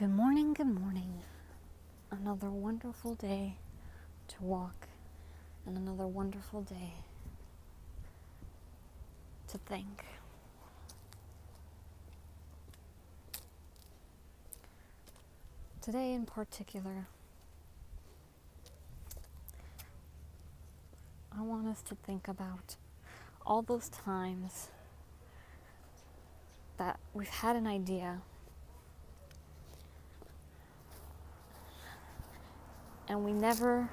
Good morning, good morning. Another wonderful day to walk, and another wonderful day to think. Today, in particular, I want us to think about all those times that we've had an idea and we never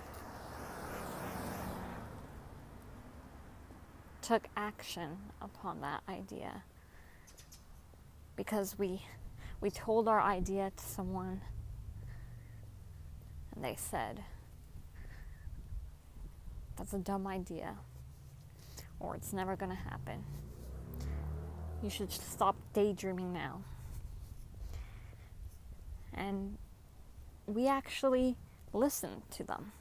took action upon that idea because we we told our idea to someone and they said that's a dumb idea or it's never going to happen. You should stop daydreaming now. And we actually listened to them.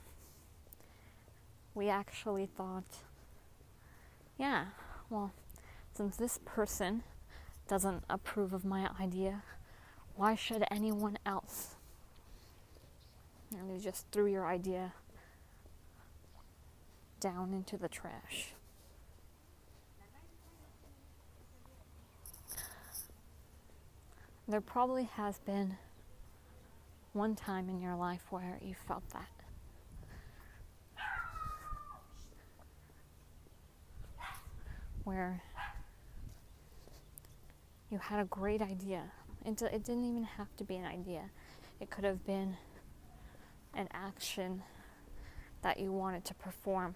We actually thought, yeah, well, since this person doesn't approve of my idea, why should anyone else? And you just threw your idea down into the trash. There probably has been one time in your life where you felt that? Where you had a great idea. It, it didn't even have to be an idea, it could have been an action that you wanted to perform,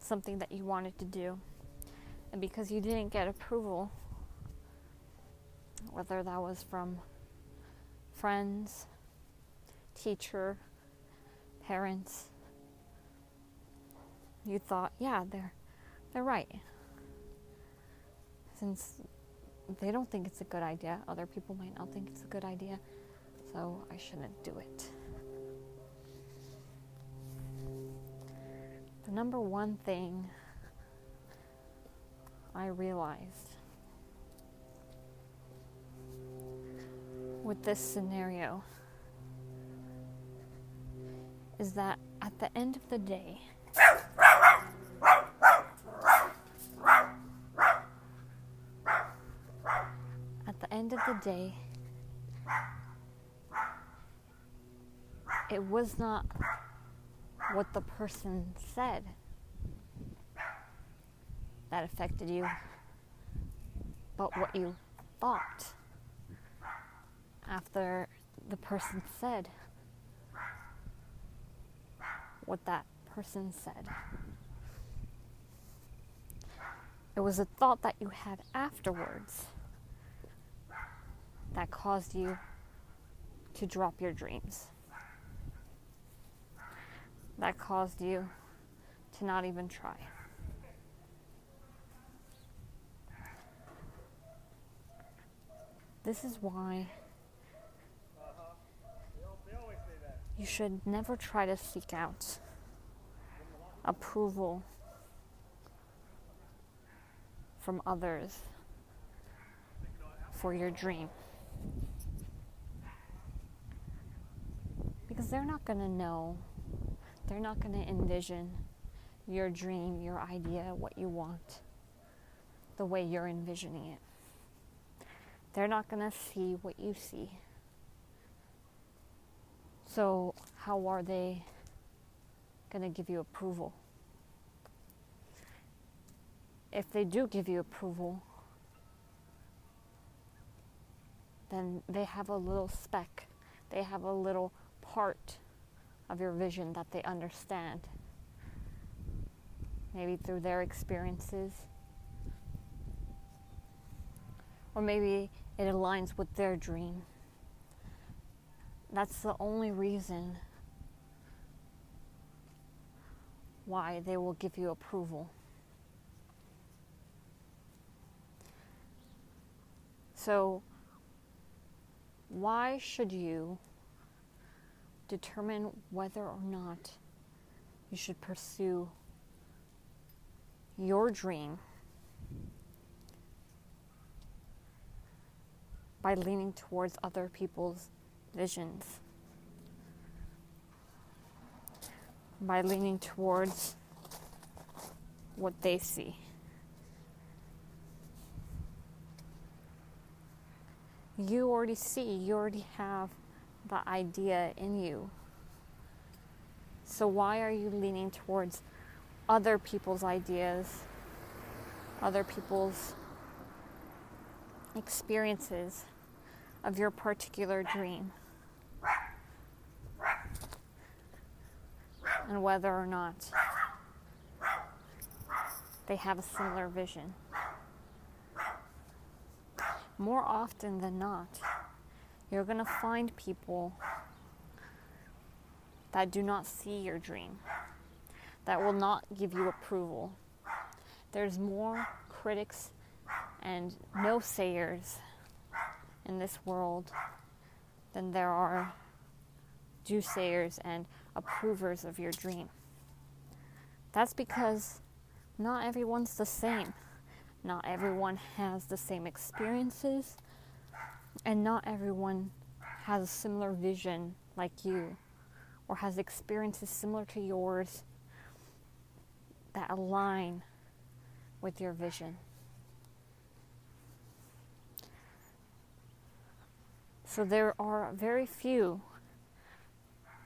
something that you wanted to do. And because you didn't get approval, whether that was from friends, teacher, parents. You thought, yeah, they're they're right. Since they don't think it's a good idea, other people might not think it's a good idea, so I shouldn't do it. The number one thing I realized with this scenario is that at the end of the day, at the end of the day, it was not what the person said that affected you, but what you thought after the person said what that person said. It was a thought that you had afterwards that caused you to drop your dreams. That caused you to not even try. This is why you should never try to seek out approval from others for your dream. Because they're not going to know, they're not going to envision your dream, your idea, what you want, the way you're envisioning it. They're not going to see what you see. So, how are they going to give you approval? If they do give you approval, then they have a little speck, they have a little part of your vision that they understand. Maybe through their experiences, or maybe it aligns with their dream. That's the only reason why they will give you approval. So, why should you determine whether or not you should pursue your dream by leaning towards other people's visions by leaning towards what they see. You already see, you already have the idea in you. So, why are you leaning towards other people's ideas, other people's experiences of your particular dream? And whether or not they have a similar vision. More often than not, you're going to find people that do not see your dream, that will not give you approval. There's more critics and no sayers in this world than there are do sayers and approvers of your dream. That's because not everyone's the same. Not everyone has the same experiences, and not everyone has a similar vision like you or has experiences similar to yours that align with your vision. So there are very few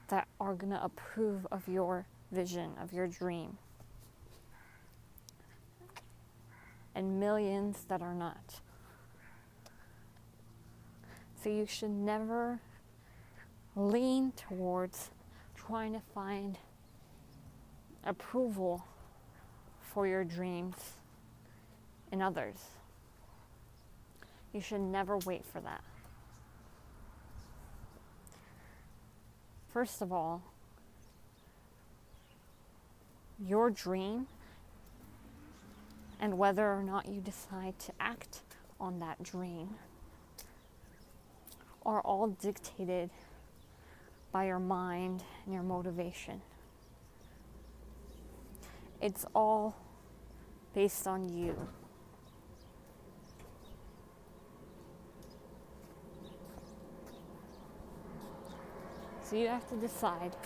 that are going to approve of your vision, of your dream, and millions that are not. So you should never lean towards trying to find approval for your dreams in others. You should never wait for that. First of all, your dream and whether or not you decide to act on that dream are all dictated by your mind and your motivation. It's all based on you. So you have to decide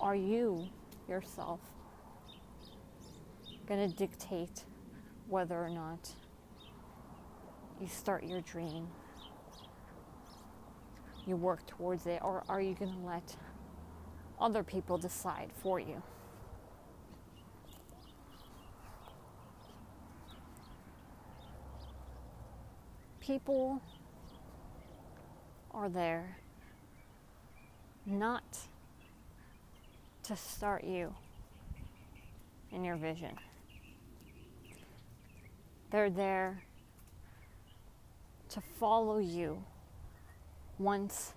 are you yourself going to dictate whether or not you start your dream, you work towards it, or are you going to let other people decide for you? People are there not to start you in your vision. They're there to follow you once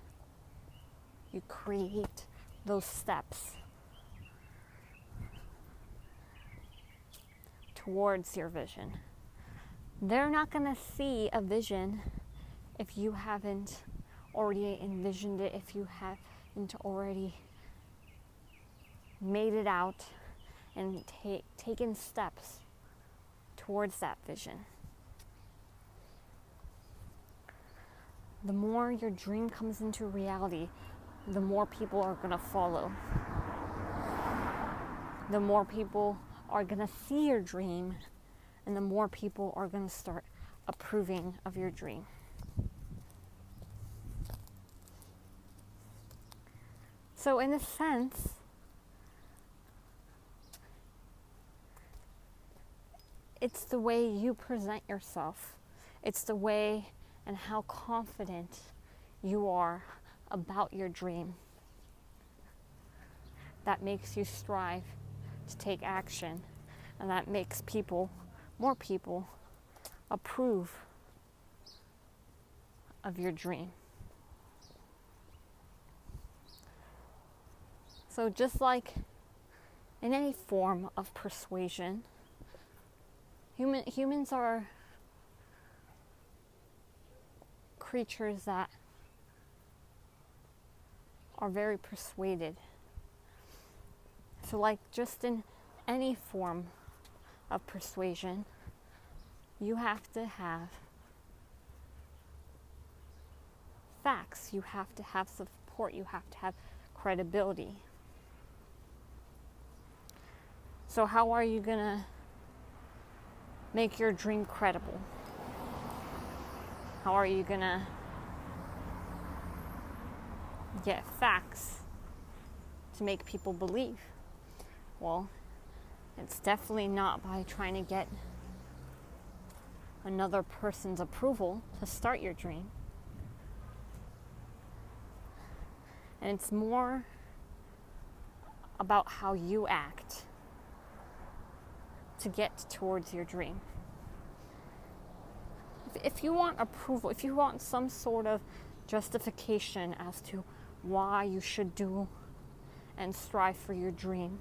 you create those steps towards your vision. They're not going to see a vision if you haven't already envisioned it, if you haven't already made it out and ta- taken steps towards that vision. the more your dream comes into reality, the more people are going to follow. The more people are going to see your dream, and the more people are going to start approving of your dream. So, in a sense, it's the way you present yourself, it's the way and how confident you are about your dream. That makes you strive to take action, and that makes people, more people, approve of your dream. So, just like in any form of persuasion, human, humans are creatures that are very persuaded. So, like just in any form of persuasion, You have to have facts, you have to have support, you have to have credibility. So, how are you going to make your dream credible? How are you going to get facts to make people believe? Well, it's definitely not by trying to get another person's approval to start your dream. And it's more about how you act to get towards your dream. If, you want approval, if you want some sort of justification as to why you should do and strive for your dream,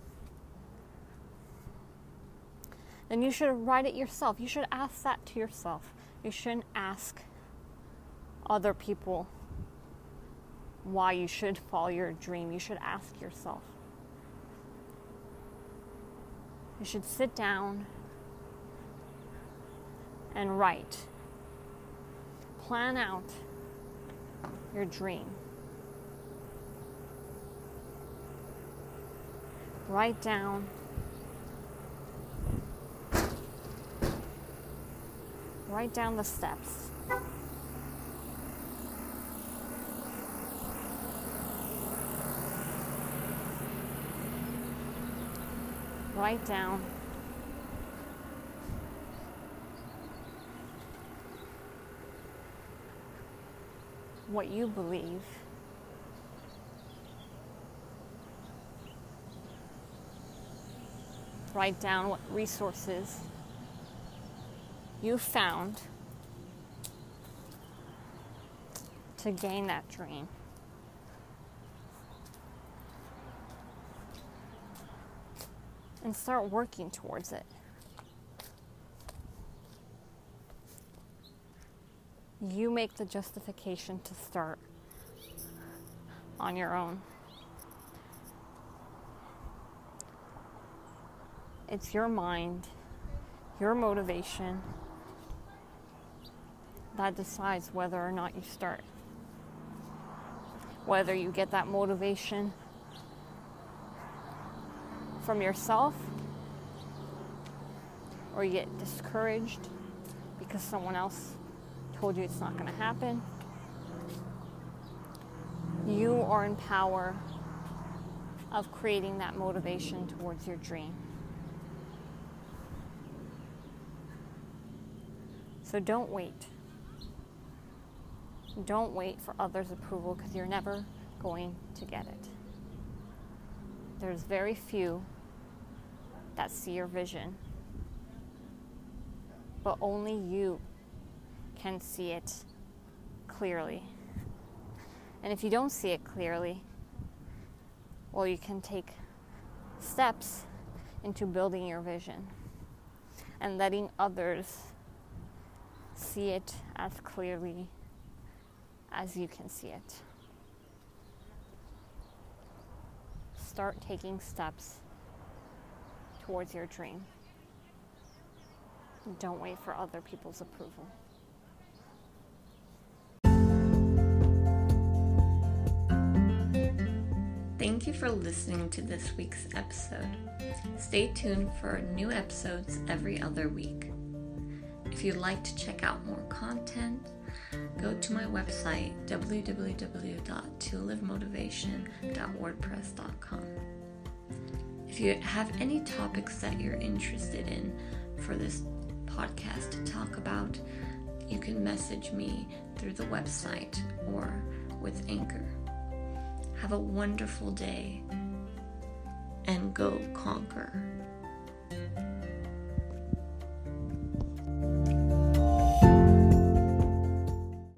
then you should write it yourself. You should ask that to yourself. You shouldn't ask other people why you should follow your dream. You should ask yourself. You should sit down and write. Plan out your dream. Write down Write down the steps. Write down what you believe. Write down what resources you found to gain that dream. And start working towards it. You make the justification to start on your own. It's your mind, your motivation that decides whether or not you start. Whether you get that motivation from yourself or you get discouraged because someone else told you it's not going to happen. You are in power of creating that motivation towards your dream. So don't wait. Don't wait for others' approval because you're never going to get it. There's very few that see your vision, but only you can see it clearly. And if you don't see it clearly, well, you can take steps into building your vision and letting others see it as clearly as you can see it. Start taking steps towards your dream. Don't wait for other people's approval. Thank you for listening to this week's episode. Stay tuned for new episodes every other week. If you'd like to check out more content, go to my website www.tolivemotivation.wordpress.com. If you have any topics that you're interested in for this podcast to talk about, you can message me through the website or with Anchor. Have a wonderful day and go conquer.